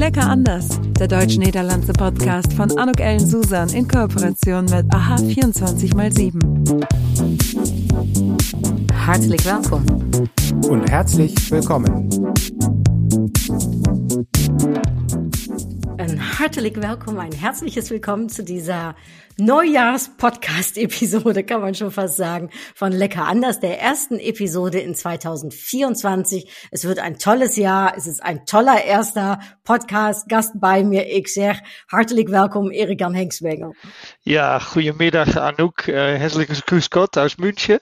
Lecker anders, der deutsch-niederlandse Podcast von Anuk Ellen Susan in Kooperation mit AHA 24x7. Hartelijk welkom. Und herzlich willkommen. Hartelijk welkom, ein herzliches Willkommen zu dieser Neujahrs-Podcast-Episode, kann man schon fast sagen, von Lecker Anders, der ersten Episode in 2024. Es wird ein tolles Jahr. Es ist ein toller erster Podcast. Gast bei mir, ik zeg hartelijk welkom, Erik-Jan Henkswengel. Ja, goedemiddag Anouk. Uh, herzlichen Grüß Gott aus München.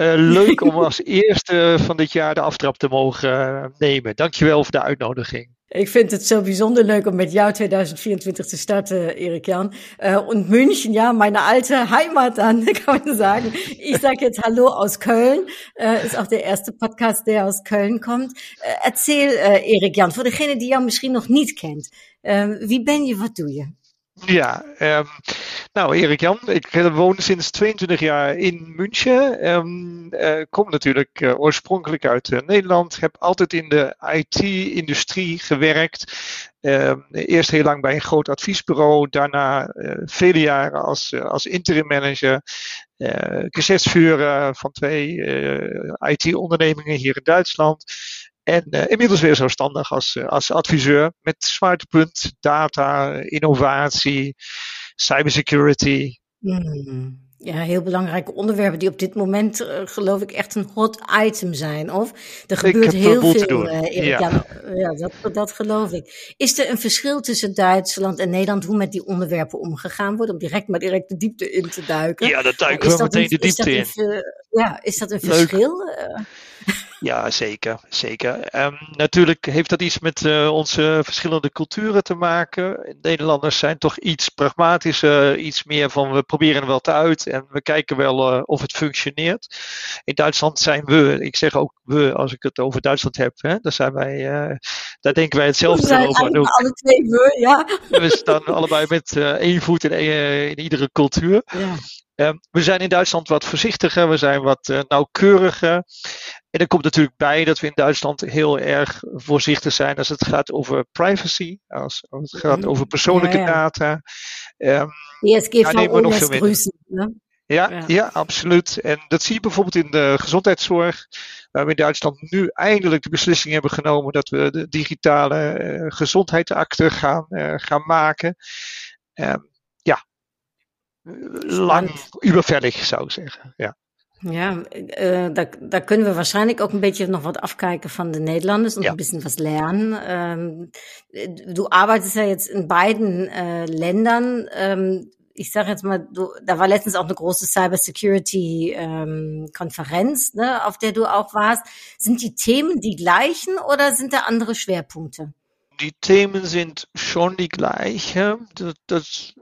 Uh, leuk om als eerste van dit jaar de aftrap te mogen uh, nemen. Dankjewel voor de uitnodiging. Ik vind het zo bijzonder leuk om met jou 2024 te starten, Erik Jan. Äh, und München, ja, meine alte Heimat dann, kann man sagen. Ich sage jetzt Hallo aus Köln. Äh, ist auch der erste Podcast, der aus Köln kommt. Äh, erzähl, äh, Erik Jan, voor degene die jou misschien nog niet kent. wie ben je, wat doe je? Ja, um, nou Erik Jan, ik woon sinds 22 jaar in München. Um, uh, kom natuurlijk uh, oorspronkelijk uit Nederland. Heb altijd in de IT-industrie gewerkt. Um, eerst heel lang bij een groot adviesbureau. Daarna vele jaren als, als interim manager. geschäftsführer van twee IT-ondernemingen hier in Duitsland. En inmiddels weer zelfstandig als, als adviseur met zwaartepunt data, innovatie, cybersecurity. Mm. Ja, heel belangrijke onderwerpen die op dit moment, uh, geloof ik, echt een hot item zijn. Of er gebeurt heel veel. Uh, ja, ja, ja dat, dat geloof ik. Is er een verschil tussen Duitsland en Nederland hoe met die onderwerpen omgegaan wordt? Om direct maar direct de diepte in te duiken. Ja, dat duiken we meteen een, de diepte in. Een, ja, is dat een Leuk. verschil? Ja, zeker. zeker. Um, natuurlijk heeft dat iets met uh, onze verschillende culturen te maken. Nederlanders zijn toch iets pragmatischer, iets meer van we proberen er wel te uit en we kijken wel uh, of het functioneert. In Duitsland zijn we, ik zeg ook we als ik het over Duitsland heb, hè, daar, zijn wij, uh, daar denken wij hetzelfde we over. Alle twee we, ja. We staan allebei met één voet in, in iedere cultuur. Ja. Um, we zijn in Duitsland wat voorzichtiger, we zijn wat uh, nauwkeuriger. En er komt natuurlijk bij dat we in Duitsland heel erg voorzichtig zijn als het gaat over privacy, als, als het gaat over persoonlijke ja, ja. data. Um, DSGVO lässt grüßen. Ne? Ja, ja, ja. absoluut. En dat zie je bijvoorbeeld in de gezondheidszorg, waar we in Duitsland nu eindelijk de beslissing hebben genomen dat we de digitale uh, gezondheidsakte gaan, uh, gaan maken. Um, ja, lang überfällig zou ik zeggen. Ja. Ja, äh, da, da können wir wahrscheinlich auch ein bisschen noch was aufkijken von den Nederlanders und ja. ein bisschen was lernen. Du arbeitest ja jetzt in beiden äh, Ländern. Ich sage jetzt mal, du, da war letztens auch eine große Cybersecurity-Konferenz, ähm, ne, auf der du auch warst. Sind die Themen die gleichen oder sind da andere Schwerpunkte? Die Themen sind schon die gleichen. Das, das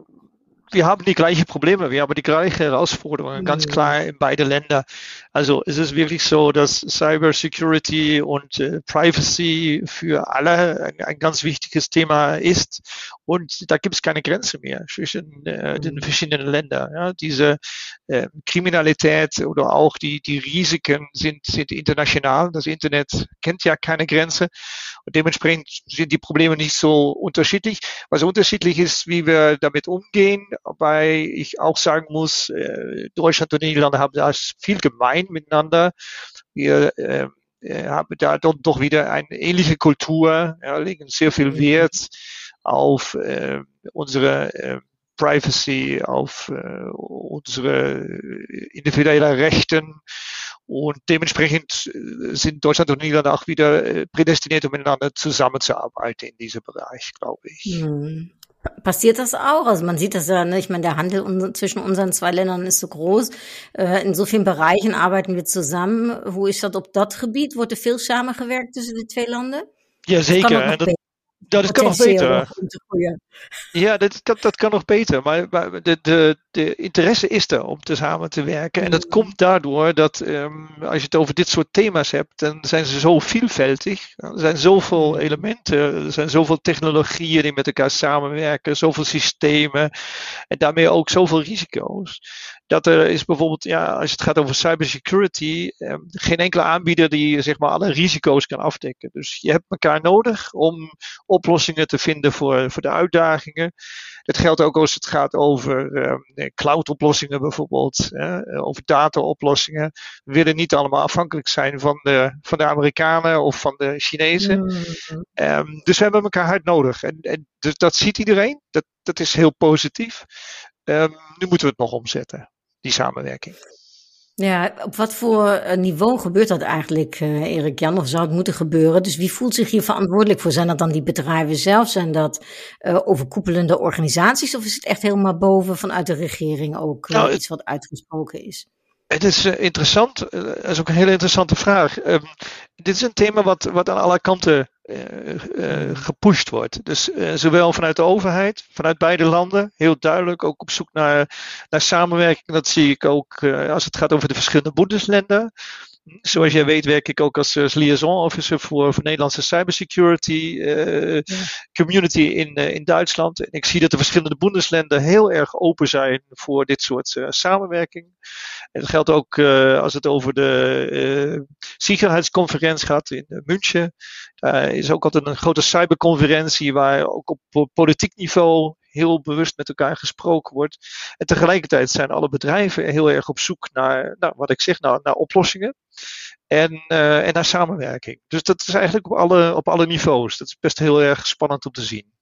wir haben die gleichen Probleme, wir haben die gleichen Herausforderungen, ganz Mhm. klar in beide Länder. Also es ist wirklich so, dass Cybersecurity und äh, Privacy für alle ein, ein ganz wichtiges Thema ist. Und da gibt es keine Grenze mehr zwischen äh, den Mhm. verschiedenen Ländern. Ja, diese äh, Kriminalität oder auch die, die Risiken sind, sind international. Das Internet kennt ja keine Grenze. Und dementsprechend sind die Probleme nicht so unterschiedlich. Was unterschiedlich ist, wie wir damit umgehen, wobei ich auch sagen muss, äh, Deutschland und Niederlande haben da viel gemein miteinander. Wir äh, haben da doch, doch wieder eine ähnliche Kultur, ja, legen sehr viel Wert auf äh, unsere äh, Privacy, auf äh, unsere individuelle Rechten. Und dementsprechend sind Deutschland und Niederlande auch wieder prädestiniert, um miteinander zusammenzuarbeiten in diesem Bereich, glaube ich. Hm. Passiert das auch? Also man sieht das ja, ne? ich meine, der Handel zwischen unseren zwei Ländern ist so groß. Äh, in so vielen Bereichen arbeiten wir zusammen. Hoe is dat op dat gebied? Wordt er veel samengewerkt tussen de twee landen? Jazeker. Dat, dat, kan nog beter. Ja, dat, dat, dat kan nog beter. Maar, maar de, de, de interesse is er om te samen te werken. En dat komt daardoor dat um, als je het over dit soort thema's hebt, dan zijn ze zo veelvuldig. Er zijn zoveel elementen, er zijn zoveel technologieën die met elkaar samenwerken, zoveel systemen en daarmee ook zoveel risico's. Dat er is bijvoorbeeld, ja, als het gaat over cybersecurity, um, geen enkele aanbieder die zeg maar alle risico's kan afdekken. Dus je hebt elkaar nodig om oplossingen te vinden voor, voor de uitdagingen. Dat geldt ook als het gaat over um, cloud-oplossingen bijvoorbeeld, over data-oplossingen. We willen niet allemaal afhankelijk zijn van de, van de Amerikanen of van de Chinezen. Mm -hmm. dus we hebben elkaar hard nodig. En, en dus dat ziet iedereen. Dat, dat is heel positief. Nu moeten we het nog omzetten, die samenwerking. Ja, op wat voor eh, niveau gebeurt dat eigenlijk, uh, Erik Jan? Of zou het moeten gebeuren? Dus wie voelt zich hier verantwoordelijk voor? Zijn dat dan die bedrijven zelf? Zijn dat uh, overkoepelende organisaties? Of is het echt helemaal boven vanuit de regering ook nou, iets wat uitgesproken is? Het is uh, interessant, uh, dat is ook een hele interessante vraag. Um, dit is een thema wat, wat aan alle kanten uh, gepusht wordt. Dus zowel vanuit de overheid, vanuit beide landen, heel duidelijk ook op zoek naar, naar samenwerking. Dat zie ik ook als het gaat over de verschillende Bundesländer. Zoals jij weet werk ik ook als, als liaison officer voor, voor Nederlandse cybersecurity uh, ja. community in, uh, in Duitsland. En ik zie dat de verschillende Bundesländer heel erg open zijn voor dit soort uh, samenwerking. En dat geldt ook als het over de Sicherheidsconferentie gaat in München. Daar is ook altijd een grote cyberconferentie waar ook op politiek niveau heel bewust met elkaar gesproken wordt. En tegelijkertijd zijn alle bedrijven heel erg op zoek naar, nou, wat ik zeg, naar, naar oplossingen. En, uh, en naar samenwerking. Dus dat is eigenlijk op alle, op alle niveaus. Dat is best heel erg spannend om te zien.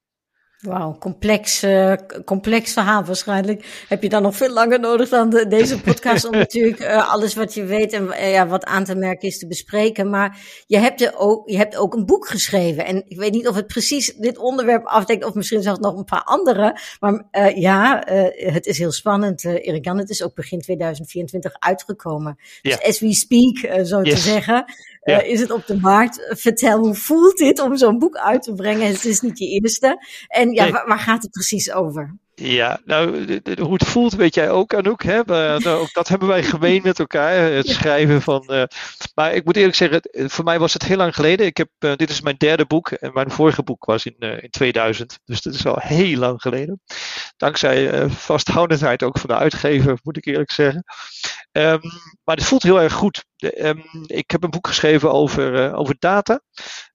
Wauw, complex, uh, complex verhaal waarschijnlijk. Heb je dan nog veel langer nodig dan de, deze podcast om natuurlijk uh, alles wat je weet en uh, ja, wat aan te merken is te bespreken. Maar je hebt, er ook, je hebt ook een boek geschreven. En ik weet niet of het precies dit onderwerp afdekt of misschien zelfs nog een paar andere. Maar ja, het is heel spannend, Erik Jan. Het is ook begin 2024 uitgekomen. Dus as we speak, zo yes. te zeggen. Ja. Uh, is het op de markt? Vertel, hoe voelt dit om zo'n boek uit te brengen? Het is niet je eerste. En ja, nee. waar, waar gaat het precies over? Ja, nou, hoe het voelt weet jij ook, Anouk. Hè? Nou, ook dat hebben wij gemeen met elkaar, het schrijven van... Uh, maar ik moet eerlijk zeggen, voor mij was het heel lang geleden. Ik heb, uh, dit is mijn derde boek en mijn vorige boek was in, uh, in 2000. Dus dat is al heel lang geleden. Dankzij vasthoudendheid ook van de uitgever, moet ik eerlijk zeggen. Um, maar het voelt heel erg goed. De, um, ik heb een boek geschreven over, over data.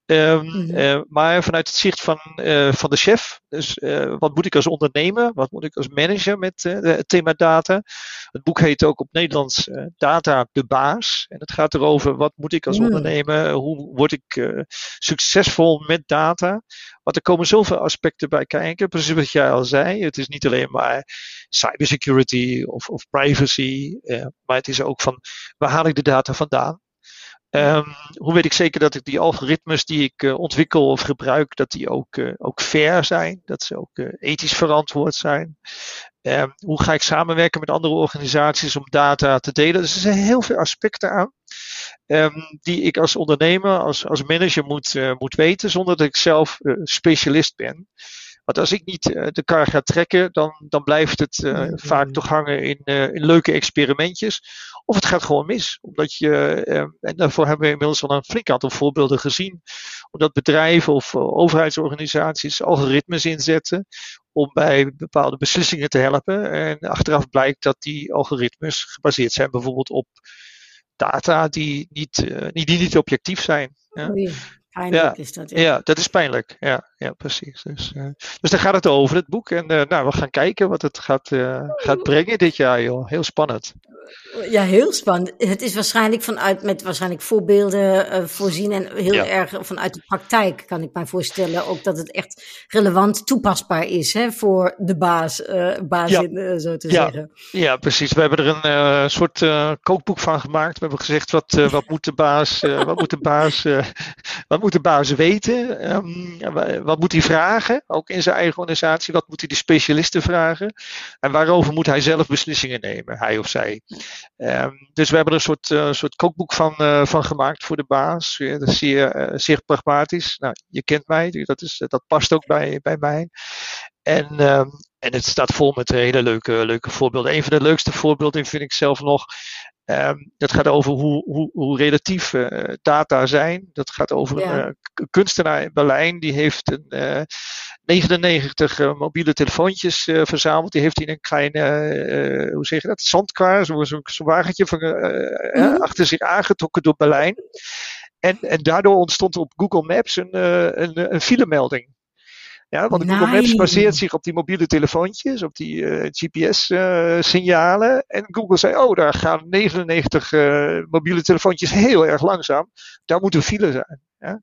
Um, mm -hmm. uh, maar vanuit het zicht van, uh, van de chef. Dus wat moet ik als ondernemer? Wat moet ik als manager met het thema data? Het boek heet ook op Nederlands Data de baas. En het gaat erover wat moet ik als mm. ondernemer? Hoe word ik succesvol met data? Want er komen zoveel aspecten bij kijken. Precies wat jij al zei. Het is niet alleen maar cybersecurity of, of privacy. maar het is ook van waar haal ik de data vandaan? Um, hoe weet ik zeker dat ik die algoritmes die ik uh, ontwikkel of gebruik, dat die ook, uh, ook fair zijn, dat ze ook uh, ethisch verantwoord zijn? Um, hoe ga ik samenwerken met andere organisaties om data te delen? Dus er zijn heel veel aspecten aan um, die ik als ondernemer, als, als manager moet, moet weten, zonder dat ik zelf specialist ben. Want als ik niet uh, de kar ga trekken, dan, dan blijft het uh, mm-hmm. vaak toch hangen in, uh, in leuke experimentjes. Of het gaat gewoon mis. Omdat je, en daarvoor hebben we inmiddels al een flink aantal voorbeelden gezien. Omdat bedrijven of overheidsorganisaties algoritmes inzetten om bij bepaalde beslissingen te helpen. En achteraf blijkt dat die algoritmes gebaseerd zijn bijvoorbeeld op data die niet, die, die niet objectief zijn. Ja. Pijnlijk ja, is dat. Ja. ja, dat is pijnlijk. Ja, ja precies. Dus, uh, dus daar gaat het over, het boek. En uh, nou, we gaan kijken wat het gaat, uh, gaat brengen dit jaar, joh. Heel spannend. Ja, heel spannend. Het is waarschijnlijk vanuit, met waarschijnlijk voorbeelden voorzien en heel ja. erg vanuit de praktijk, kan ik mij voorstellen. Ook dat het echt relevant toepasbaar is hè, voor de baas, baas ja. in, zo te ja. zeggen. Ja, precies. We hebben er een soort kookboek van gemaakt. We hebben gezegd, wat, wat moet de baas, wat moet de baas, wat moet de baas weten? Um, wat moet hij vragen? Ook in zijn eigen organisatie. Wat moet hij de specialisten vragen? En waarover moet hij zelf beslissingen nemen, hij of zij? Um, dus we hebben er een soort, uh, soort kookboek van, uh, van gemaakt voor de baas. Dat is zeer, uh, pragmatisch. Nou, je kent mij, dat, is, dat past ook bij, bij mij. En, um, en het staat vol met hele leuke, leuke voorbeelden. Een van de leukste voorbeelden vind ik zelf nog. Um, dat gaat over hoe, hoe, hoe relatief uh, data zijn. Dat gaat over ja. een uh, kunstenaar in Berlijn. Die heeft een, uh, 99 mobiele telefoontjes verzameld. Die heeft hij in een kleine, hoe zeg je dat, zandkar, zo'n zo, zo wagentje van, mm achter zich aangetrokken door Berlijn. En, en daardoor ontstond op Google Maps een, een, een filemelding. Ja, want Google Maps baseert zich op die mobiele telefoontjes, op die uh, eh, GPS-signalen. Uh, en Google zei, oh, daar gaan 99 uh, eh, mobiele telefoontjes heel erg langzaam. Daar moet een file zijn. Ja?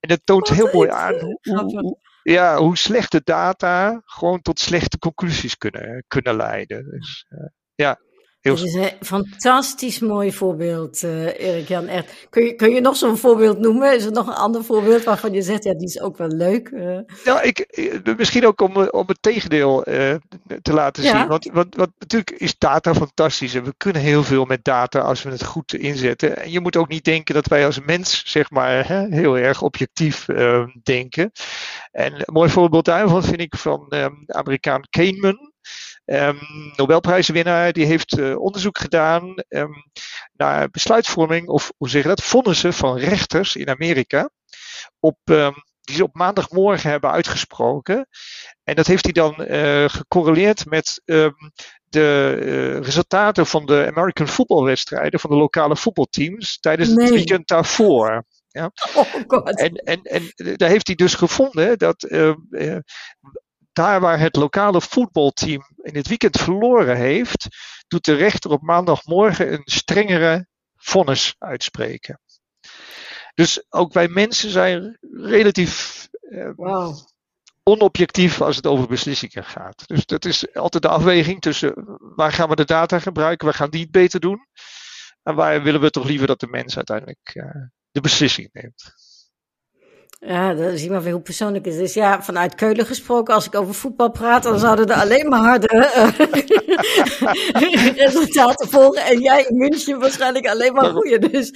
En dat toont heel mooi aan hoe, hoe, ja, hoe slechte data gewoon tot slechte conclusies kunnen, kunnen leiden. Dus, uh, Dat is een fantastisch mooi voorbeeld, uh, Erik Jan. Echt. Kun, je, kun je nog zo'n voorbeeld noemen? Is er nog een ander voorbeeld waarvan je zegt, ja, die is ook wel leuk? Uh. Ja, ik, eh, misschien ook om, om het tegendeel uh, te laten zien. Want, want, want natuurlijk is data fantastisch en we kunnen heel veel met data als we het goed inzetten. En je moet ook niet denken dat wij als mens, zeg maar, hè, heel erg objectief denken. En een mooi voorbeeld daarvan vind ik van Amerikaan Kahneman. Um, Nobelprijswinnaar die heeft uh, onderzoek gedaan um, naar besluitvorming of hoe zeg je dat, vonnissen van rechters in Amerika op, um, die ze op maandagmorgen hebben uitgesproken. En dat heeft hij dan uh, gecorreleerd met de uh, resultaten van de American voetbalwedstrijden van de lokale voetbalteams tijdens nee. het weekend daarvoor. Ja. Oh God. En, en, en daar heeft hij dus gevonden dat uh, daar waar het lokale voetbalteam in het weekend verloren heeft, doet de rechter op maandagmorgen een strengere vonnis uitspreken. Dus ook wij mensen zijn relatief eh, wow. onobjectief als het over beslissingen gaat. Dus dat is altijd de afweging tussen waar gaan we de data gebruiken, waar gaan die het beter doen. En waar willen we toch liever dat de mens uiteindelijk uh, de beslissing neemt. Ja, dan zie je maar weer hoe persoonlijk het is. Dus ja, vanuit Keulen gesproken, als ik over voetbal praat, dan zouden er alleen maar harde uh, resultaten volgen. En jij in München waarschijnlijk alleen maar goede. Dus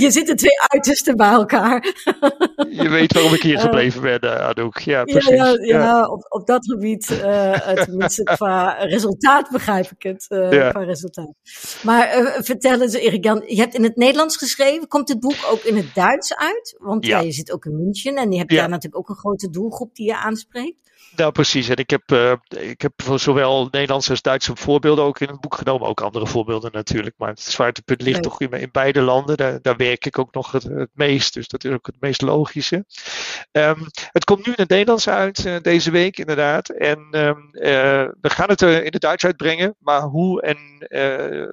je zitten twee uitersten bij elkaar. je weet waarom ik hier gebleven ben, uh, Anouk. Ja, precies. Ja, ja, ja, Op, op dat gebied, uh, tenminste qua resultaat begrijp ik het. Qua resultaat. Maar vertel eens, Erik Jan, je hebt in het Nederlands geschreven. Komt het boek ook in het Duits uit? Want ja. je zit ook in München. En je hebt ja. daar natuurlijk ook een grote doelgroep die je aanspreekt. Nou, precies. En ik heb, uh, ik heb voor zowel Nederlandse als Duitse voorbeelden ook in het boek genomen. Ook andere voorbeelden natuurlijk. Maar het zwaartepunt ligt toch in, in, beide landen. Daar, daar, werk ik ook nog het, het, meest. Dus dat is ook het meest logische. Um, het komt nu in het Nederlands uit uh, deze week, inderdaad. En um, uh, we gaan het in het Duits uitbrengen. Maar hoe en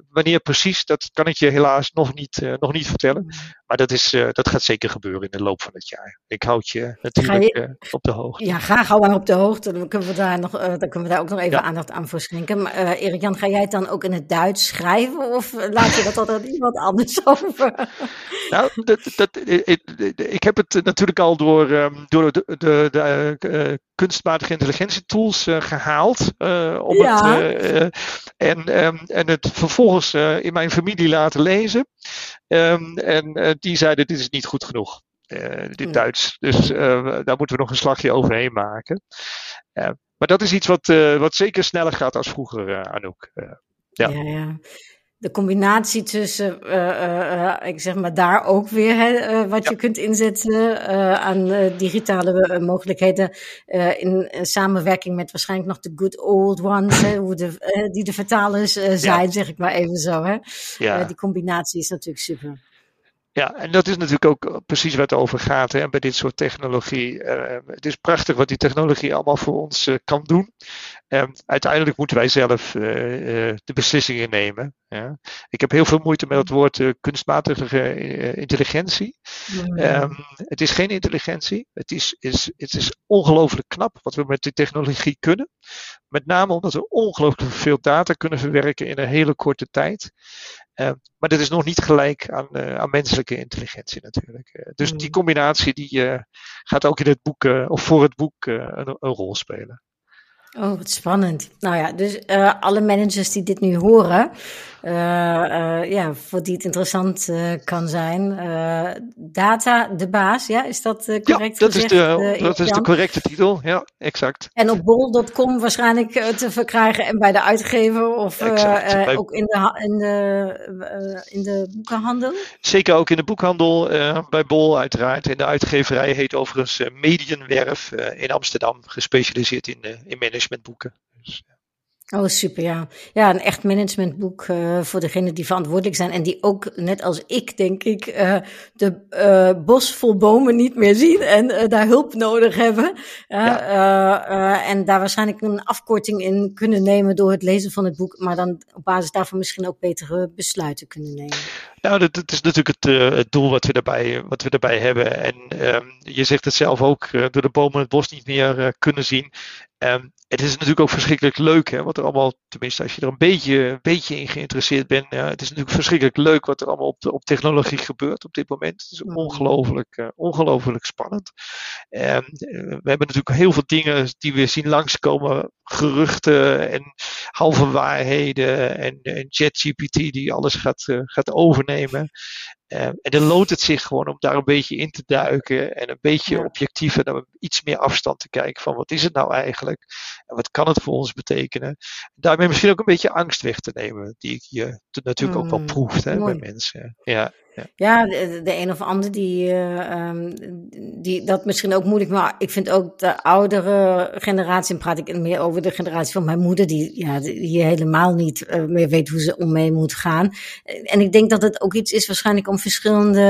wanneer precies, dat kan ik je helaas nog niet, nog niet vertellen. Maar dat, is, dat gaat zeker gebeuren in de loop van het jaar. Ik houd je natuurlijk je, op de hoogte. Ja, graag houden op de hoogte dan kunnen we daar, nog, uh, dan kunnen we daar ook nog even aandacht aan voor schenken. Maar Erik-Jan, ga jij het dan ook in het Duits schrijven of laat je dat altijd iemand anders over? Nou, dat, dat, ik, ik, heb het natuurlijk al door, um, door de, de, de kunstmatige intelligentietools gehaald. om ja. het, en, um, en het vervolgens in mijn familie laten lezen. Um, en die zeiden, dit is niet goed genoeg. Uh, dit hmm. Duits. Dus uh, daar moeten we nog een slagje overheen maken. Uh, maar dat is iets wat, wat zeker sneller gaat als vroeger, Anouk. ja. ja, ja. De combinatie tussen, ik zeg maar daar ook weer, hè, wat ja. je kunt inzetten aan digitale mogelijkheden in samenwerking met waarschijnlijk nog de good old ones, hè, hoe de, die de vertalers zijn, ja. zeg ik maar even zo. Hè. Ja. die combinatie is natuurlijk super. Ja, en dat is natuurlijk ook precies wat het over gaat hè, bij dit soort technologie. Uh, het is prachtig wat die technologie allemaal voor ons uh, kan doen. Um, uiteindelijk moeten wij zelf uh, de beslissingen nemen. Ja. Ik heb heel veel moeite met het woord kunstmatige intelligentie. Um, het is geen intelligentie. Het is, is, het is ongelooflijk knap wat we met die technologie kunnen. Met name omdat we ongelooflijk veel data kunnen verwerken in een hele korte tijd. Uh, maar dat is nog niet gelijk aan, aan menselijke intelligentie natuurlijk. Dus die mm. combinatie die gaat ook in het boek of voor het boek een, een, rol spelen. Oh, wat spannend. Nou ja, dus uh, alle managers die dit nu horen, uh, uh, ja, voor die het interessant kan zijn. data, de baas, ja, is dat correct ja, dat gezegd? Is de, dat is de correcte titel, ja, exact. En op bol.com waarschijnlijk te verkrijgen en bij de uitgever of ook in de, in, de, in de boekenhandel? Zeker ook in de boekhandel, bij Bol uiteraard. En de uitgeverij heet overigens Medienwerf in Amsterdam, gespecialiseerd in, in management managementboeken. Dus, ja. Oh, super, ja. Ja, een echt managementboek uh, voor degenen die verantwoordelijk zijn en die ook, net als ik, denk ik, uh, de uh, bos vol bomen niet meer zien en daar hulp nodig hebben. Ja. en daar waarschijnlijk een afkorting in kunnen nemen door het lezen van het boek, maar dan op basis daarvan misschien ook betere besluiten kunnen nemen. Nou, dat, dat is natuurlijk het, het, doel wat we daarbij, wat we daarbij hebben. En ehm, je zegt het zelf ook, door de bomen het bos niet meer kunnen zien. Um, het is natuurlijk ook verschrikkelijk leuk, hè, wat er allemaal, tenminste als je er een beetje, een beetje in geïnteresseerd bent. Het is natuurlijk verschrikkelijk leuk wat er allemaal op, op technologie gebeurt op dit moment. Het is mm. ongelooflijk, ongelooflijk spannend. Um, we hebben natuurlijk heel veel dingen die we zien langskomen. Geruchten en halve waarheden en, en ChatGPT die alles gaat, gaat overnemen. ondernemen Uh, en dan loont het zich gewoon om daar een beetje in te duiken en een beetje ja. objectief en dan iets meer afstand te kijken van wat is het nou eigenlijk en wat kan het voor ons betekenen. Daarmee misschien ook een beetje angst weg te nemen, die je natuurlijk ook wel Mm, proeft hè, bij mensen. Ja, ja. Ja, de, de een of ander die, eh, ehm, die dat misschien ook moeilijk, maar ik vind ook de oudere generatie, en praat ik meer over de generatie van mijn moeder, die, ja, die helemaal niet eh, meer weet hoe ze om mee moet gaan. En ik denk dat het ook iets is waarschijnlijk om verschillende,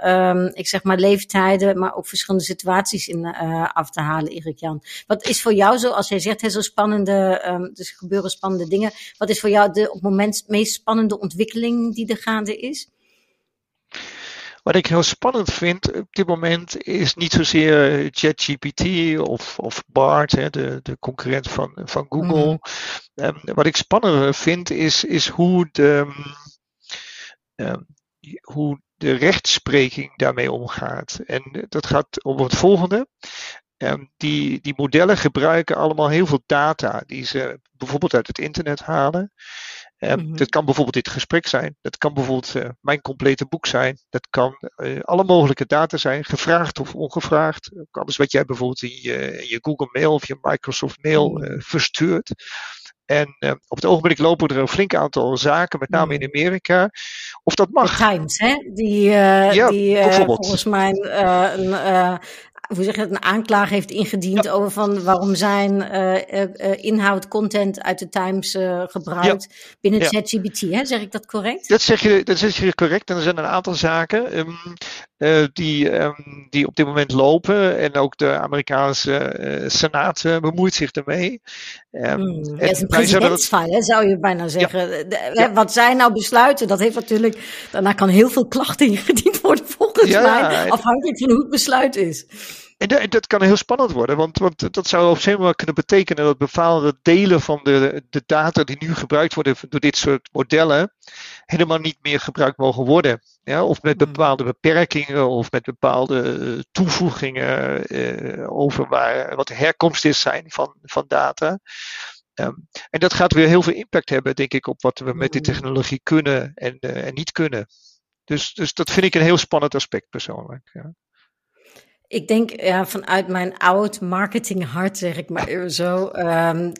ehm, ik zeg maar leeftijden, maar ook verschillende situaties in eh, af te halen, Erik Jan. Wat is voor jou zo, als jij zegt, hè, zo spannende, ehm, dus gebeuren spannende dingen, wat is voor jou de op het moment meest spannende ontwikkeling die er gaande is? Wat ik heel spannend vind op dit moment is niet zozeer ChatGPT of, of BART, hè, de, de concurrent van, van Google. Mhm. Um, wat ik spannender vind is, is hoe, de, um, hoe de rechtspreking daarmee omgaat. En dat gaat om het volgende. Um, die, die modellen gebruiken allemaal heel veel data die ze bijvoorbeeld uit het internet halen. Um, Mhm. Dat kan bijvoorbeeld dit gesprek zijn. Dat kan bijvoorbeeld uh, mijn complete boek zijn. Dat kan uh, alle mogelijke data zijn, gevraagd of ongevraagd. Alles wat jij bijvoorbeeld in je, in je Google Mail of je Microsoft Mail uh, verstuurt. En uh, op het ogenblik lopen er een flink aantal zaken, met name in Amerika. Of dat mag. De Times, hè? Die, uh, ja, die uh, bijvoorbeeld. volgens mij uh, een, hoe zeg je het, een aanklaag heeft ingediend Ja. over van waarom zijn uh, uh, inhoud, content uit de Times uh, gebruikt binnen Ja. ChatGPT. Hè? Zeg ik dat correct? Dat zeg je, dat zeg je correct. En er zijn een aantal zaken um, uh, die, um, die op dit moment lopen. En ook de Amerikaanse Senaat bemoeit zich ermee. Um, en dat is een dat- presidentsfile, zou je bijna zeggen. De- Wat zij nou besluiten, dat heeft natuurlijk... Daarna kan heel veel klachten ingediend worden volgens Ja, mij. Afhankelijk van hoe het besluit is. En dat, dat kan heel spannend worden, want, want dat zou op zich wel kunnen betekenen dat bepaalde delen van de, de data die nu gebruikt worden door dit soort modellen helemaal niet meer gebruikt mogen worden. Ja, of met Hmm. bepaalde beperkingen of met bepaalde eh, toevoegingen eh, over waar, wat de herkomst is zijn van, van data. Ehm, en dat gaat weer heel veel impact hebben, denk ik, op wat we met die Hmm. technologie kunnen en, eh, en niet kunnen. Dus, dus dat vind ik een heel spannend aspect persoonlijk. Ja. Ik denk ja, vanuit mijn oud marketinghart, zeg ik maar zo. Um,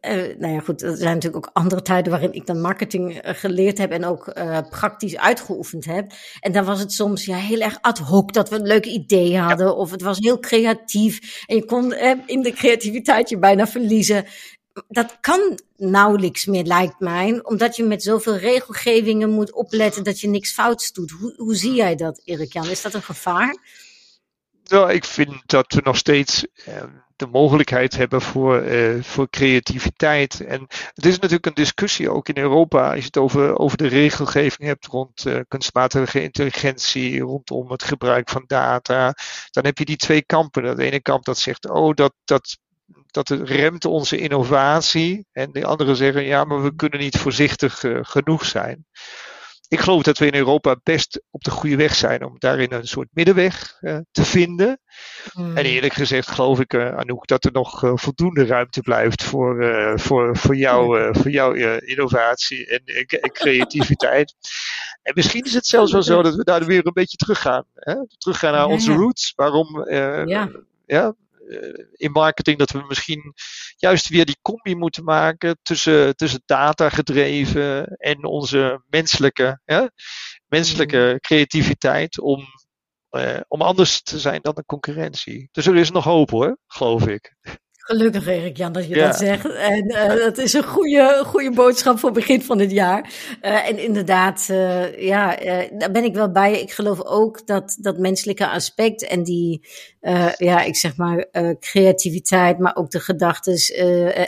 uh, nou ja, goed, er zijn natuurlijk ook andere tijden waarin ik dan marketing uh, geleerd heb en ook uh, praktisch uitgeoefend heb. En dan was het soms ja, heel erg ad hoc dat we een leuk idee hadden, ja. of het was heel creatief. En je kon eh, in de creativiteit je bijna verliezen. Dat kan nauwelijks meer, lijkt mij, omdat je met zoveel regelgevingen moet opletten dat je niks fouts doet. Hoe, hoe zie jij dat, Erik Jan? Is dat een gevaar? Nou, ik vind dat we nog steeds uh, de mogelijkheid hebben voor, uh, voor creativiteit. En het is natuurlijk een discussie ook in Europa, als je het over, over de regelgeving hebt rond uh, kunstmatige intelligentie, rondom het gebruik van data. Dan heb je die twee kampen. Dat ene kamp dat zegt, oh, dat, dat, dat het remt onze innovatie. En de anderen zeggen, ja, maar we kunnen niet voorzichtig genoeg zijn. ik geloof dat we in Europa best op de goede weg zijn om daarin een soort middenweg uh, te vinden. Mm. En eerlijk gezegd geloof ik, uh, Anouk, dat er nog voldoende ruimte blijft voor, voor, voor, jou, voor jouw innovatie en, en, creativiteit. en misschien is het zelfs wel zo dat we daar weer een beetje teruggaan. Hè? Teruggaan naar onze roots. Waarom? ja. ja in marketing dat we misschien juist weer die combi moeten maken tussen, tussen data gedreven en onze menselijke, ja, menselijke mm. creativiteit om, uh, om anders te zijn dan de concurrentie. Dus er is nog hoop hoor, geloof ik. Gelukkig, Erik Jan, dat je dat zegt. En uh, dat is een goede, goede boodschap voor begin van het jaar. Uh, en inderdaad, uh, ja, daar ben ik wel bij. Ik geloof ook dat dat menselijke aspect en die, ja, ik zeg maar, creativiteit, maar ook de gedachten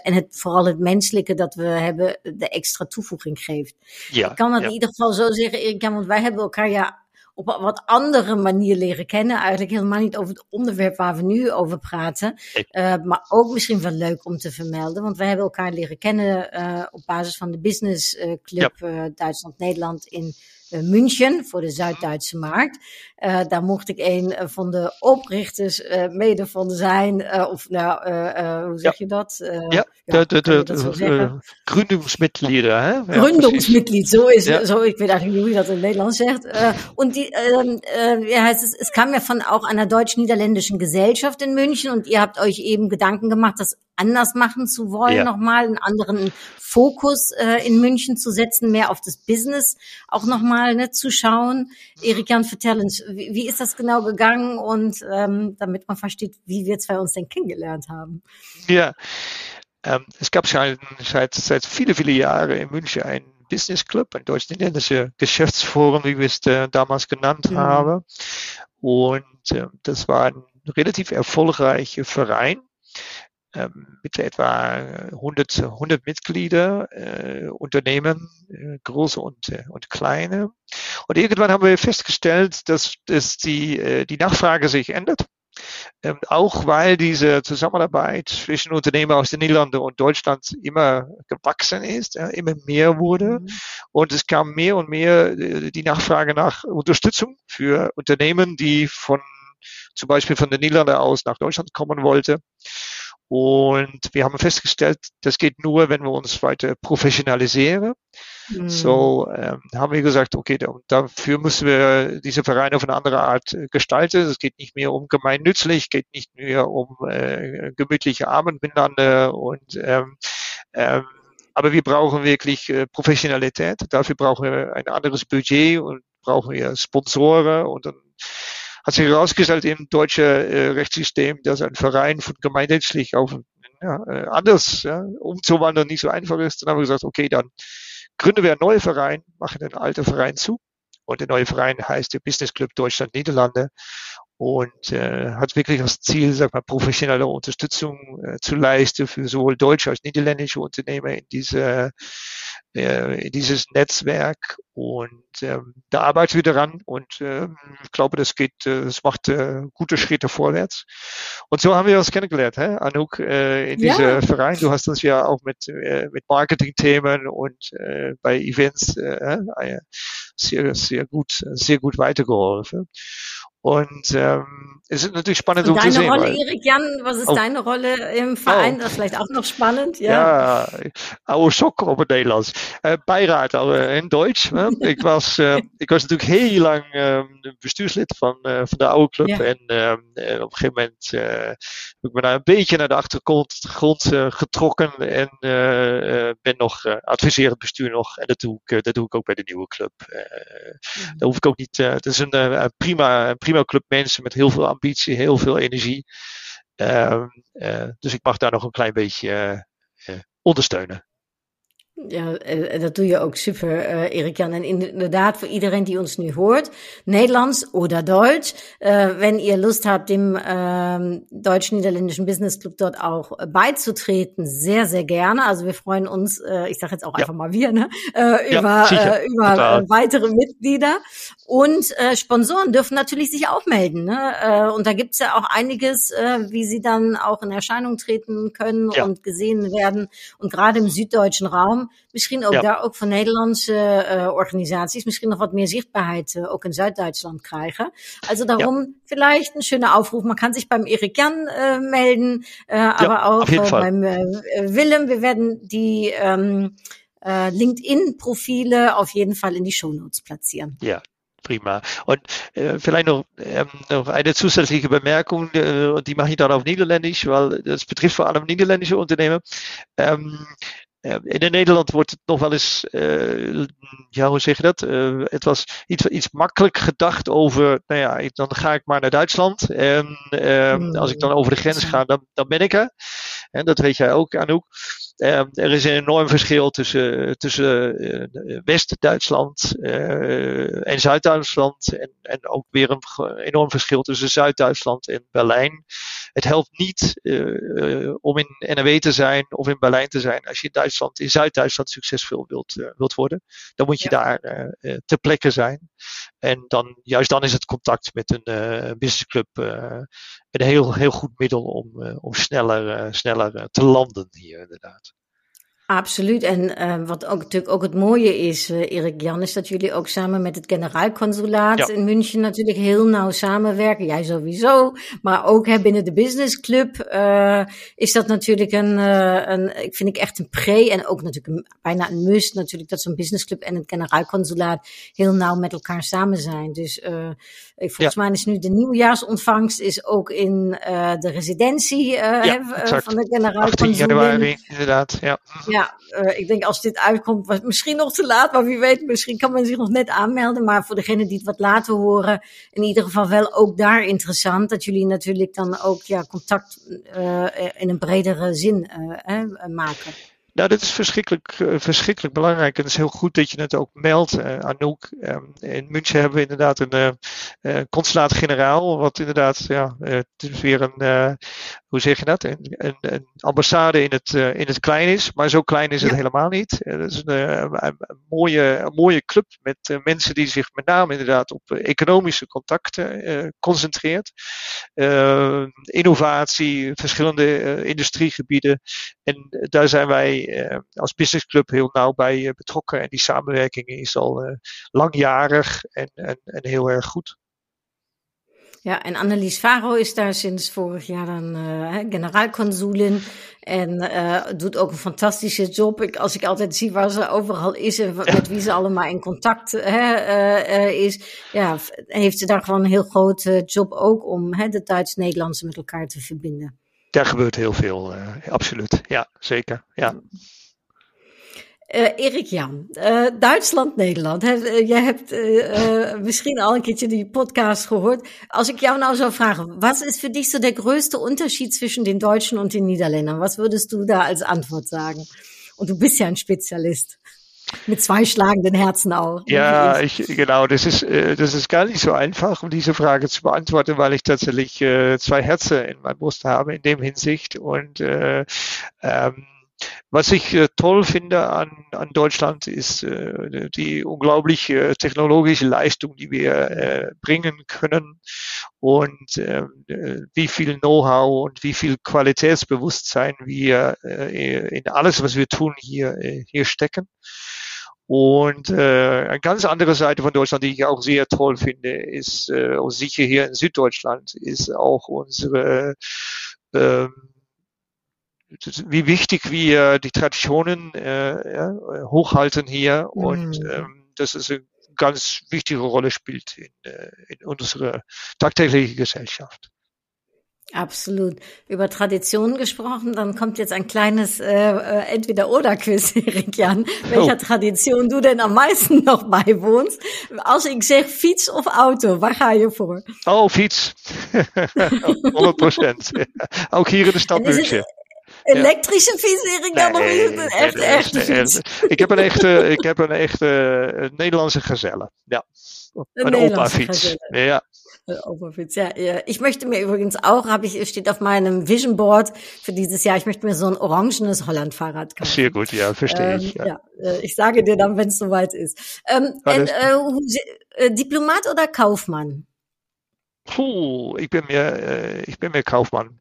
en het, vooral het menselijke dat we hebben, de extra toevoeging geeft. Ja, ik kan dat in ieder geval zo zeggen, Erik Jan, want wij hebben elkaar ja op een wat andere manier leren kennen. Eigenlijk helemaal niet over het onderwerp waar we nu over praten. Uh, maar ook misschien wel leuk om te vermelden. Want wij hebben elkaar leren kennen uh, op basis van de Business uh, Club Duitsland-Nederland in München voor de Zuid-Duitse markt. Uh, daar mocht ik een van de oprichters uh, mede van zijn. Uh, of nou, hoe zeg je dat? ja, ja, de, de, de, de Gründungsmitglieder. Hè? Ja, Gründungsmitglied, zo is ja. so, ich weiß eigentlich nicht, wie das in Nederland sagt. und die, ähm, ja, es, es kam ja von auch einer deutsch-niederländischen Gesellschaft in München und ihr habt euch eben Gedanken gemacht, das anders machen zu wollen, ja. nochmal einen anderen Fokus äh, in München zu setzen, mehr auf das Business auch nochmal ne, zu schauen. Erik Jan, vertell uns, wie, wie ist das genau gegangen und ähm, damit man versteht, wie wir zwei uns denn kennengelernt haben. Ja, ähm, es gab schon seit, seit viele, viele Jahre in München ein Business Club, ein deutsch-niederländisches Geschäftsforum, wie wir es äh, damals genannt mhm. haben. Und äh, das war ein relativ erfolgreicher Verein mit etwa 100, 100 Mitglieder, äh, Unternehmen, äh, große und, äh, und kleine. Und irgendwann haben wir festgestellt, dass, dass die, äh, die Nachfrage sich ändert. Ähm, auch weil diese Zusammenarbeit zwischen Unternehmen aus den Niederlanden und Deutschland immer gewachsen ist, ja, immer mehr wurde. Mhm. Und es kam mehr und mehr äh, die Nachfrage nach Unterstützung für Unternehmen, die von zum Beispiel von den Niederlanden aus nach Deutschland kommen wollte. Und wir haben festgestellt, das geht nur, wenn wir uns weiter professionalisieren. Mhm. So ähm, haben wir gesagt, okay, da, dafür müssen wir diese Vereine auf eine andere Art äh, gestalten. Es geht nicht mehr um gemeinnützlich, geht nicht mehr um äh, gemütliche Abend miteinander und ähm, ähm, aber wir brauchen wirklich äh, Professionalität. Dafür brauchen wir ein anderes Budget und brauchen wir Sponsoren und dann hat sich herausgestellt im deutschen äh, Rechtssystem, dass ein Verein von gemeinnützlich auf ja, äh, anders ja, umzuwandeln nicht so einfach ist. Dann haben wir gesagt, okay, dann gründen wir einen neuen Verein, machen den alten Verein zu. Und der neue Verein heißt der Business Club Deutschland Niederlande und äh, hat wirklich das Ziel, sag mal, professionelle Unterstützung äh, zu leisten für sowohl deutsche als niederländische Unternehmer in diese äh, in dieses Netzwerk und ähm, da arbeiten wir daran und äh, ich glaube, das geht, äh, das macht äh, gute Schritte vorwärts. Und so haben wir uns kennengelernt, hä? Anouk, äh, in ja. diesem Verein. Du hast uns ja auch mit, äh, mit Marketing-Themen und äh, bei Events äh, äh, sehr, sehr gut, sehr gut weitergeholfen. Und ähm, es ist natürlich spannend um zu sehen. Deine Rolle, Erik Jan, was ist oh. deine Rolle im Verein? Oh. Das ist vielleicht auch noch spannend. Ja, ja oude sok op het Nederlands. Uh, bijraad uh, in Duits. Hè? ik, was, ik was natuurlijk heel lang bestuurslid van, van de oude club. Ja. En op een gegeven moment heb ik me daar een beetje naar de achtergrond grond, getrokken. En ben nog adviserend bestuur nog. En dat doe ik, dat doe ik ook bij de nieuwe club. Daar hoef ik ook niet. het is een prima, prima prima club mensen met heel veel ambitie, heel veel energie. Uh, dus ik mag daar nog een klein beetje ondersteunen. Ja, eh, dat doe je ook super, uh, Erik Jan. En inderdaad, voor iedereen die ons nu hoort, Nederlands oder Deutsch, äh, wenn ihr Lust habt, dem äh, deutsch-niederländischen Business Club dort auch beizutreten, sehr, sehr gerne. Also wir freuen uns, ich sage jetzt auch ja. einfach mal wir, ne, über, ja, über weitere Mitglieder. Und Sponsoren dürfen natürlich sich auch melden. Ne? Und da gibt's ja auch einiges, wie sie dann auch in Erscheinung treten können ja. und gesehen werden. Und gerade im süddeutschen Raum om misschien ook daar ook van Nederlandse uh, organisaties misschien nog wat meer zichtbaarheid uh, ook in Zuid-Duitsland krijgen. Also darum ja. vielleicht ein schöner Aufruf. Man kann sich beim Erik Jan äh, melden, äh, aber auch äh, beim äh, Willem. Wir werden die ähm, äh, LinkedIn-Profile auf jeden Fall in die Shownotes platzieren. Ja, prima. Und äh, vielleicht noch, ähm, noch eine zusätzliche Bemerkung, äh, die mache ich dann auf Niederländisch, weil das betrifft vor allem niederländische Unternehmen. Ähm, in Nederland wordt het nog wel eens, uh, ja, hoe zeg je dat? Uh, het was iets, iets makkelijk gedacht over, nou ja, dan ga ik maar naar Duitsland. En uh, als ik dan over de grens ga, dan, dan ben ik er. En dat weet jij ook, Anouk. Uh, er is een enorm verschil tussen, tussen uh, West-Duitsland en Zuid-Duitsland. En, en ook weer een enorm verschil tussen Zuid-Duitsland en Berlijn. Het helpt niet om in NRW te zijn of in Berlijn te zijn als je in Duitsland, in Zuid-Duitsland succesvol wilt, wilt worden. Dan moet je ja. daar ter plekke zijn. En dan, juist dan is het contact met een businessclub een heel, heel goed middel om, om sneller, sneller te landen hier inderdaad. Absoluut. En uh, wat ook natuurlijk ook het mooie is, uh, Erik Jan, is dat jullie ook samen met het generaalconsulaat ja. in München natuurlijk heel nauw samenwerken. Jij sowieso, maar ook hè, binnen de Business Club uh, is dat natuurlijk een, een, ik vind ik echt een pre en ook natuurlijk een, bijna een must natuurlijk dat zo'n Business Club en het generaalconsulaat heel nauw met elkaar samen zijn. Dus volgens ja. mij is nu de nieuwjaarsontvangst is ook in de residentie ja, van de generaalconsulat. 18 januari, inderdaad. Ja. ja uh, ik denk als dit uitkomt, was misschien nog te laat, maar wie weet, misschien kan men zich nog net aanmelden. Maar voor degene die het wat later horen, in ieder geval wel ook daar interessant. Dat jullie natuurlijk dan ook ja, contact uh, in een bredere zin uh, maken. Nou, dat is verschrikkelijk, uh, verschrikkelijk belangrijk. En het is heel goed dat je het ook meldt, uh, Anouk. Um, in München hebben we inderdaad een uh, consulaat-generaal, wat inderdaad, ja, het is weer een, hoe zeg je dat? Een, een, een ambassade in het, in het klein is. Maar zo klein is het helemaal niet. Het is een, een, mooie, een mooie club met mensen die zich met name inderdaad op economische contacten concentreert. innovatie, verschillende industriegebieden. En daar zijn wij uh, als businessclub heel nauw bij uh, betrokken. En die samenwerking is al uh, langjarig en, en, en, heel erg goed. Ja, en Annelies Faro is daar sinds vorig jaar dan generaalconsulin en doet ook een fantastische job. Ik, als ik altijd zie waar ze overal is en met wie ze allemaal in contact is, ja, heeft ze daar gewoon een heel grote job ook om hè, de Duits-Nederlandse met elkaar te verbinden daar gebeurt heel veel, uh, absoluut. Ja, zeker. Ja. Uh, Erik Jan, uh, Duitsland, Nederland. Hè? jij hebt misschien al een keertje die podcast gehoord. Als ik jou nou zou vragen, was ist für dich so der größte Unterschied zwischen den Deutschen und den Niederländern? Was würdest du da als Antwort sagen? Und du bist ja ein Spezialist. Mit zwei schlagenden Herzen auch. Ja, ich, genau, das ist, äh, das ist gar nicht so einfach, um diese Frage zu beantworten, weil ich tatsächlich äh, zwei Herzen in meiner Brust habe in dem Hinsicht. Und äh, ähm, was ich äh, toll finde an, an Deutschland ist äh, die unglaubliche technologische Leistung, die wir äh, bringen können und äh, wie viel Know-how und wie viel Qualitätsbewusstsein wir in alles, was wir tun, hier, hier stecken. Und äh, eine ganz andere Seite von Deutschland, die ich auch sehr toll finde, ist, äh, und sicher hier in Süddeutschland, ist auch unsere, äh, wie wichtig wir die Traditionen äh, ja, hochhalten hier. Mhm. Und ähm, das ist eine ganz wichtige Rolle spielt in, äh, in unserer tagtäglichen Gesellschaft. Absolut. Über Traditionen gesprochen, dann kommt jetzt ein kleines äh, äh Entweder-Oder-Quiz, Erik Jan. Welcher oh. Tradition du denn am meisten nog bijwoont? Als ik zeg fiets of auto, waar ga je voor? Oh, fiets. 100 procent. Ook hier in de stad. Elektrische fiets, Erik Jan, nee, echt, nee, echte fiets? Ik heb een echte, ik heb een echte Nederlandse gazelle. Ja. Een, een opa-fiets. Ja. Oberwitz, ja, ja. Ich möchte mir übrigens auch, habe ich, steht auf meinem Vision Board für dieses Jahr, ich möchte mir so ein orangenes Holland-Fahrrad kaufen. Sehr gut, ja, verstehe ähm, ich. Ja. ja. Äh, ich sage dir dann, wenn es soweit ist. Ähm, en, äh, äh, Diplomat oder Kaufmann? Puh, ich bin mir, äh, ich bin mir Kaufmann.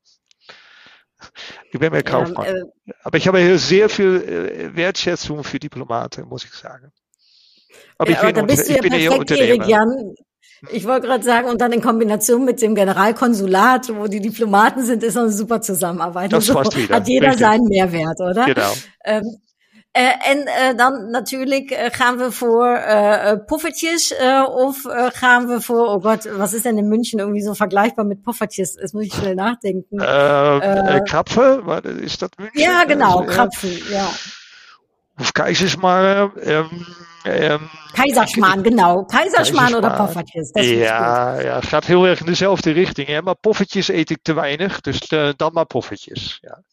Ich bin mehr Kaufmann. Ja, äh, Aber ich habe hier sehr viel äh, Wertschätzung für Diplomaten, muss ich sagen. Aber ja, ich bin, aber da bist du ja perfekt, Erik Jan. Ich wollte gerade sagen, und dann in Kombination mit dem Generalkonsulat, wo die Diplomaten sind, ist eine super Zusammenarbeit. Das so passt wieder. Hat jeder Richtig. seinen Mehrwert, oder? Genau. Ähm, uh, en uh, dan natuurlijk uh, gaan we voor poffertjes of gaan we voor, oh Gott, was ist denn in München irgendwie so vergleichbar mit Poffertjes? Das muss ich schnell nachdenken. Krapfen, ist das München? Ja, genau, Krapfen, ja. Of Keizersmarren. Ähm, ähm, Keizersmarren, genau. Keizersmarren oder Poffertjes. ja, ja, het gaat heel erg in dezelfde richting. Hè? Maar poffertjes eet ik te weinig, dus dan maar poffertjes. Ja.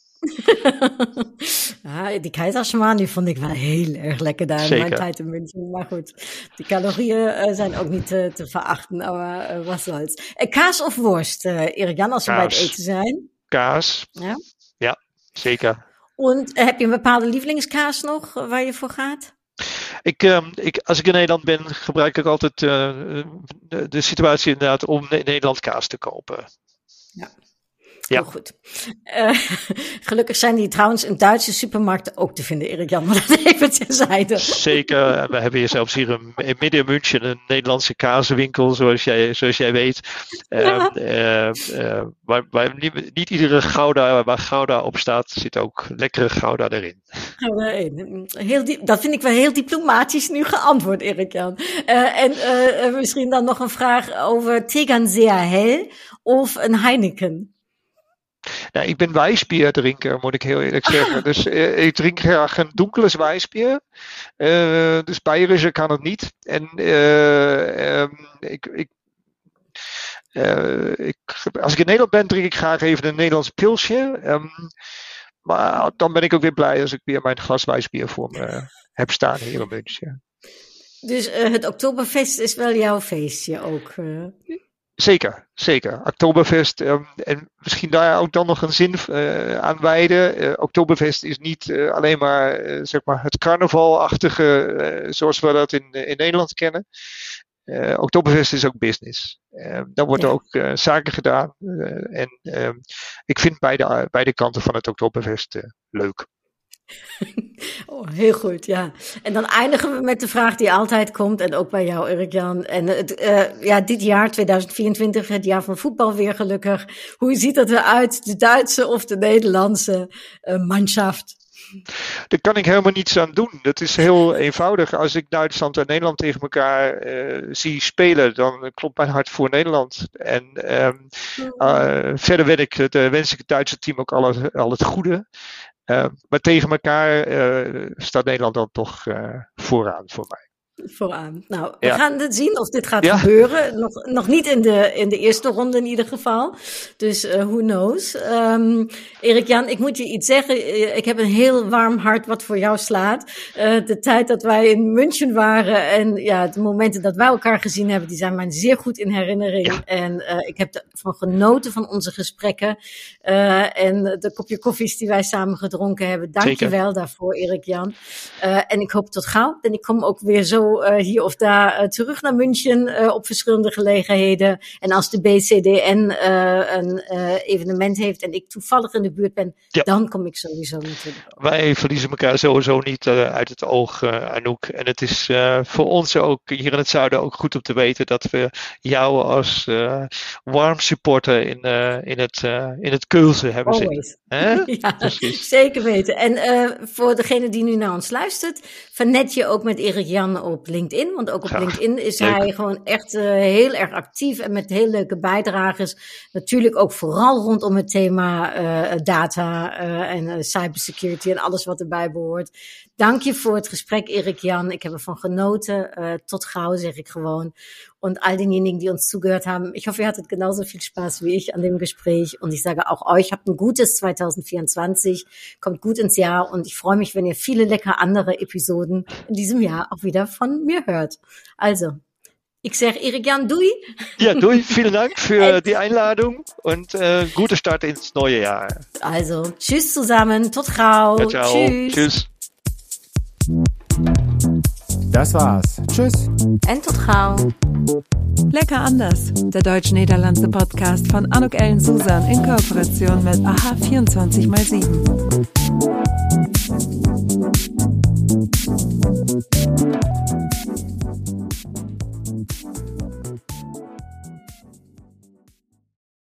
ja, die keizersmarren, die vond ik wel heel erg lekker daar in mijn tijd in München. Maar goed, die calorieën uh, zijn ook niet uh, te verachten, maar uh, wat soll's. kaas of worst, Erik Jan, als we bij het eten zijn? Kaas. Ja, ja zeker. En heb je een bepaalde lievelingskaas nog waar je voor gaat? Ik, uh, ik, als ik in Nederland ben, gebruik ik altijd uh, de, de, situatie inderdaad om Nederland kaas te kopen. Ja. Ja. Goed. Uh, gelukkig zijn die trouwens in Duitse supermarkten ook te vinden, Erik Jan, maar dat even terzijde. Zeker. We hebben hier zelfs hier een, in midden München een Nederlandse kazenwinkel, zoals jij, zoals jij weet. Ja. Uh, uh, waar, waar niet, niet, iedere Gouda, waar Gouda op staat, zit ook lekkere Gouda erin. Gouda erin. Heel diep, dat vind ik wel heel diplomatisch nu geantwoord, Erik Jan. en misschien dan nog een vraag over Tegernseer Hell of een Heineken. Nou, ik ben wijsbierdrinker, moet ik heel eerlijk zeggen. Dus uh, ik drink graag een donkere wijsbier. Uh, dus Bayerische kan het niet. En uh, um, ik, ik ik, als ik in Nederland ben, drink ik graag even een Nederlands pilsje. Um, maar dan ben ik ook weer blij als ik weer mijn glas wijsbier voor me heb staan hier München. Dus het Oktoberfest is wel jouw feestje ook? Zeker, zeker. Oktoberfest. Um, en misschien daar ook dan nog een zin uh, aan wijden. Uh, Oktoberfest is niet uh, alleen maar, zeg maar het carnavalachtige zoals we dat in, in Nederland kennen. Oktoberfest is ook business. Ehm, dan wordt ja. ook zaken gedaan. en ehm, ik vind beide, beide kanten van het Oktoberfest leuk. Oh, heel goed, ja. En dan eindigen we met de vraag die altijd komt, en ook bij jou, Erik-Jan. En het, uh, ja, dit jaar, 2024, het jaar van voetbal weer gelukkig. Hoe ziet dat eruit, de Duitse of de Nederlandse uh, manschaft? Daar kan ik helemaal niets aan doen. Dat is heel eenvoudig. Als ik Duitsland en Nederland tegen elkaar uh, zie spelen, dan klopt mijn hart voor Nederland. En um, uh, verder ik, uh, wens ik het Duitse team ook al het, al het goede. Uh, maar tegen elkaar uh, staat Nederland dan toch uh, vooraan voor mij. Vooraan. Nou, we ja. gaan het zien of dit gaat ja. gebeuren. Nog, nog niet in de, in de eerste ronde in ieder geval. Dus uh, who knows. Um, Erik-Jan, ik moet je iets zeggen. Ik heb een heel warm hart wat voor jou slaat. Uh, de tijd dat wij in München waren en ja, de momenten dat wij elkaar gezien hebben, die zijn mij zeer goed in herinnering. Ja. En uh, ik heb ervan genoten van onze gesprekken. en de kopje koffies die wij samen gedronken hebben. Dank je wel daarvoor, Erik-Jan. en ik hoop tot gauw. En ik kom ook weer zo uh, hier of daar uh, terug naar München uh, op verschillende gelegenheden. En als de BCDN een evenement heeft en ik toevallig in de buurt ben, ja. dan kom ik sowieso natuurlijk. Wij verliezen elkaar sowieso niet uit het oog, Anouk. En het is voor ons ook hier in het zuiden ook goed om te weten dat we jou als warm supporter in, in, het, in het Keulse hebben Always. zitten. ja, zeker weten. En voor degene die nu naar ons luistert, vernet je ook met Erik Jan op op LinkedIn. Want ook op LinkedIn is hij gewoon echt uh, heel erg actief en met heel leuke bijdrages. Natuurlijk ook vooral rondom het thema uh, data uh, en cybersecurity en alles wat erbij behoort. Dank je voor het gesprek, Erik Jan. Ik heb ervan genoten. tot gauw, zeg ik gewoon. Und all denjenigen, die uns zugehört haben, ich hoffe, ihr hattet genauso viel Spaß wie ich an dem Gespräch. Und ich sage auch euch, habt ein gutes 2024, kommt gut ins Jahr. Und ich freue mich, wenn ihr viele lecker andere Episoden in diesem Jahr auch wieder von mir hört. Also, ich sage Erik Jan, dui. Ja, dui, vielen Dank für die Einladung und äh, gute Start ins neue Jahr. Also, tschüss zusammen, tot gauw. Ja, ciao. Tschüss. tschüss. Das war's. Tschüss. En tot gauw. Lecker anders, der deutsch-niederlandse Podcast von Anuk Ellen Susan in Kooperation mit AHA 24x7.